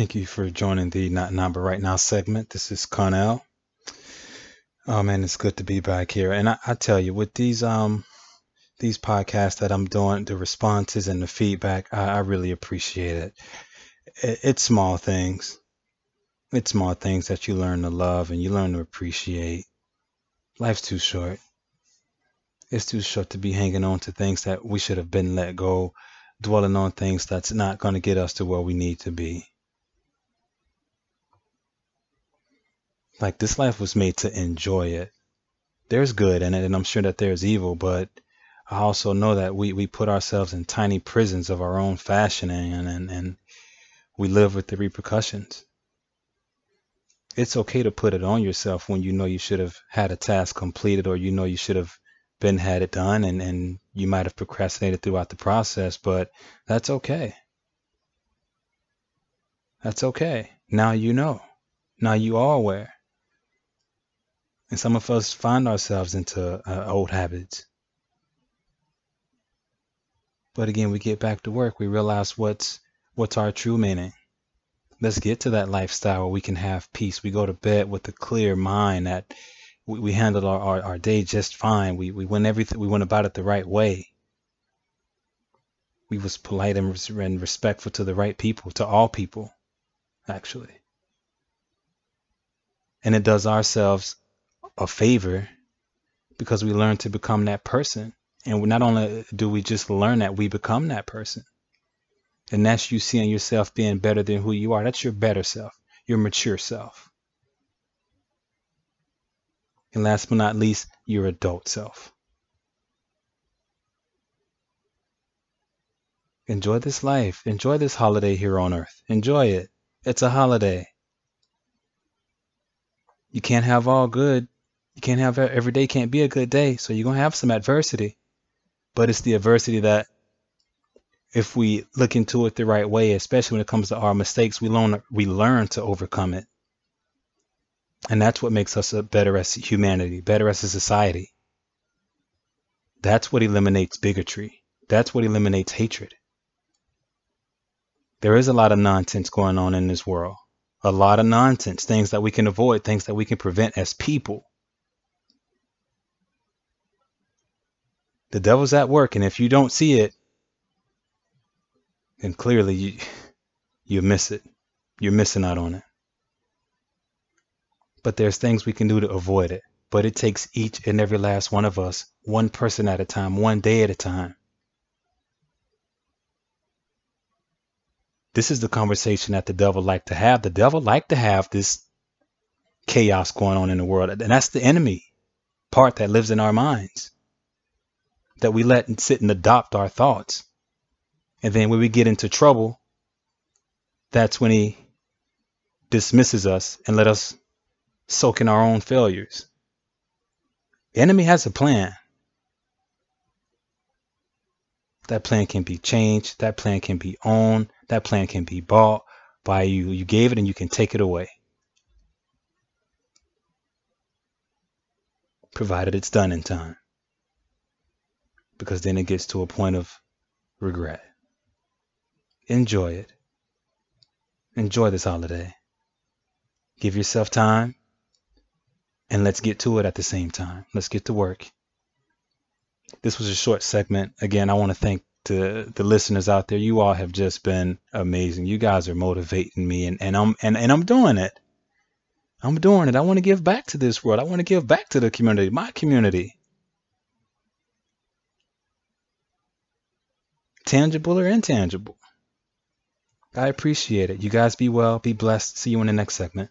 Thank you for joining the Not Now But Right Now segment. This is Connell. Oh man, it's good to be back here. And I, I tell you, with these um these podcasts that I'm doing, the responses and the feedback, I, I really appreciate it. it. It's small things. It's small things that you learn to love and you learn to appreciate. Life's too short. It's too short to be hanging on to things that we should have been let go, dwelling on things that's not going to get us to where we need to be. Like this life was made to enjoy it. There's good in it, and I'm sure that there's evil, but I also know that we, we put ourselves in tiny prisons of our own fashioning and, and, and we live with the repercussions. It's okay to put it on yourself when you know you should have had a task completed or you know you should have been had it done and, and you might have procrastinated throughout the process, but that's okay. That's okay. Now you know. Now you are aware. And some of us find ourselves into uh, old habits. But again, we get back to work. We realize what's what's our true meaning. Let's get to that lifestyle where we can have peace. We go to bed with a clear mind that we, we handled our, our, our day just fine. We we went everything we went about it the right way. We was polite and, and respectful to the right people, to all people, actually. And it does ourselves a favor because we learn to become that person. And not only do we just learn that, we become that person. And that's you seeing yourself being better than who you are. That's your better self, your mature self. And last but not least, your adult self. Enjoy this life. Enjoy this holiday here on earth. Enjoy it. It's a holiday. You can't have all good you can't have every day can't be a good day. So you're gonna have some adversity, but it's the adversity that if we look into it the right way, especially when it comes to our mistakes, we learn we learn to overcome it. And that's what makes us a better as humanity, better as a society. That's what eliminates bigotry. That's what eliminates hatred. There is a lot of nonsense going on in this world. A lot of nonsense, things that we can avoid, things that we can prevent as people. The devil's at work, and if you don't see it, then clearly you you miss it. You're missing out on it. But there's things we can do to avoid it. But it takes each and every last one of us, one person at a time, one day at a time. This is the conversation that the devil like to have. The devil like to have this chaos going on in the world. And that's the enemy part that lives in our minds that we let sit and adopt our thoughts. And then when we get into trouble, that's when he dismisses us and let us soak in our own failures. The enemy has a plan. That plan can be changed. That plan can be owned. That plan can be bought by you. You gave it and you can take it away. Provided it's done in time because then it gets to a point of regret. Enjoy it. Enjoy this holiday. Give yourself time and let's get to it at the same time. Let's get to work. This was a short segment. Again, I want to thank the, the listeners out there. You all have just been amazing. You guys are motivating me and, and I'm and, and I'm doing it. I'm doing it. I want to give back to this world. I want to give back to the community, my community. tangible or intangible. I appreciate it. You guys be well, be blessed. See you in the next segment.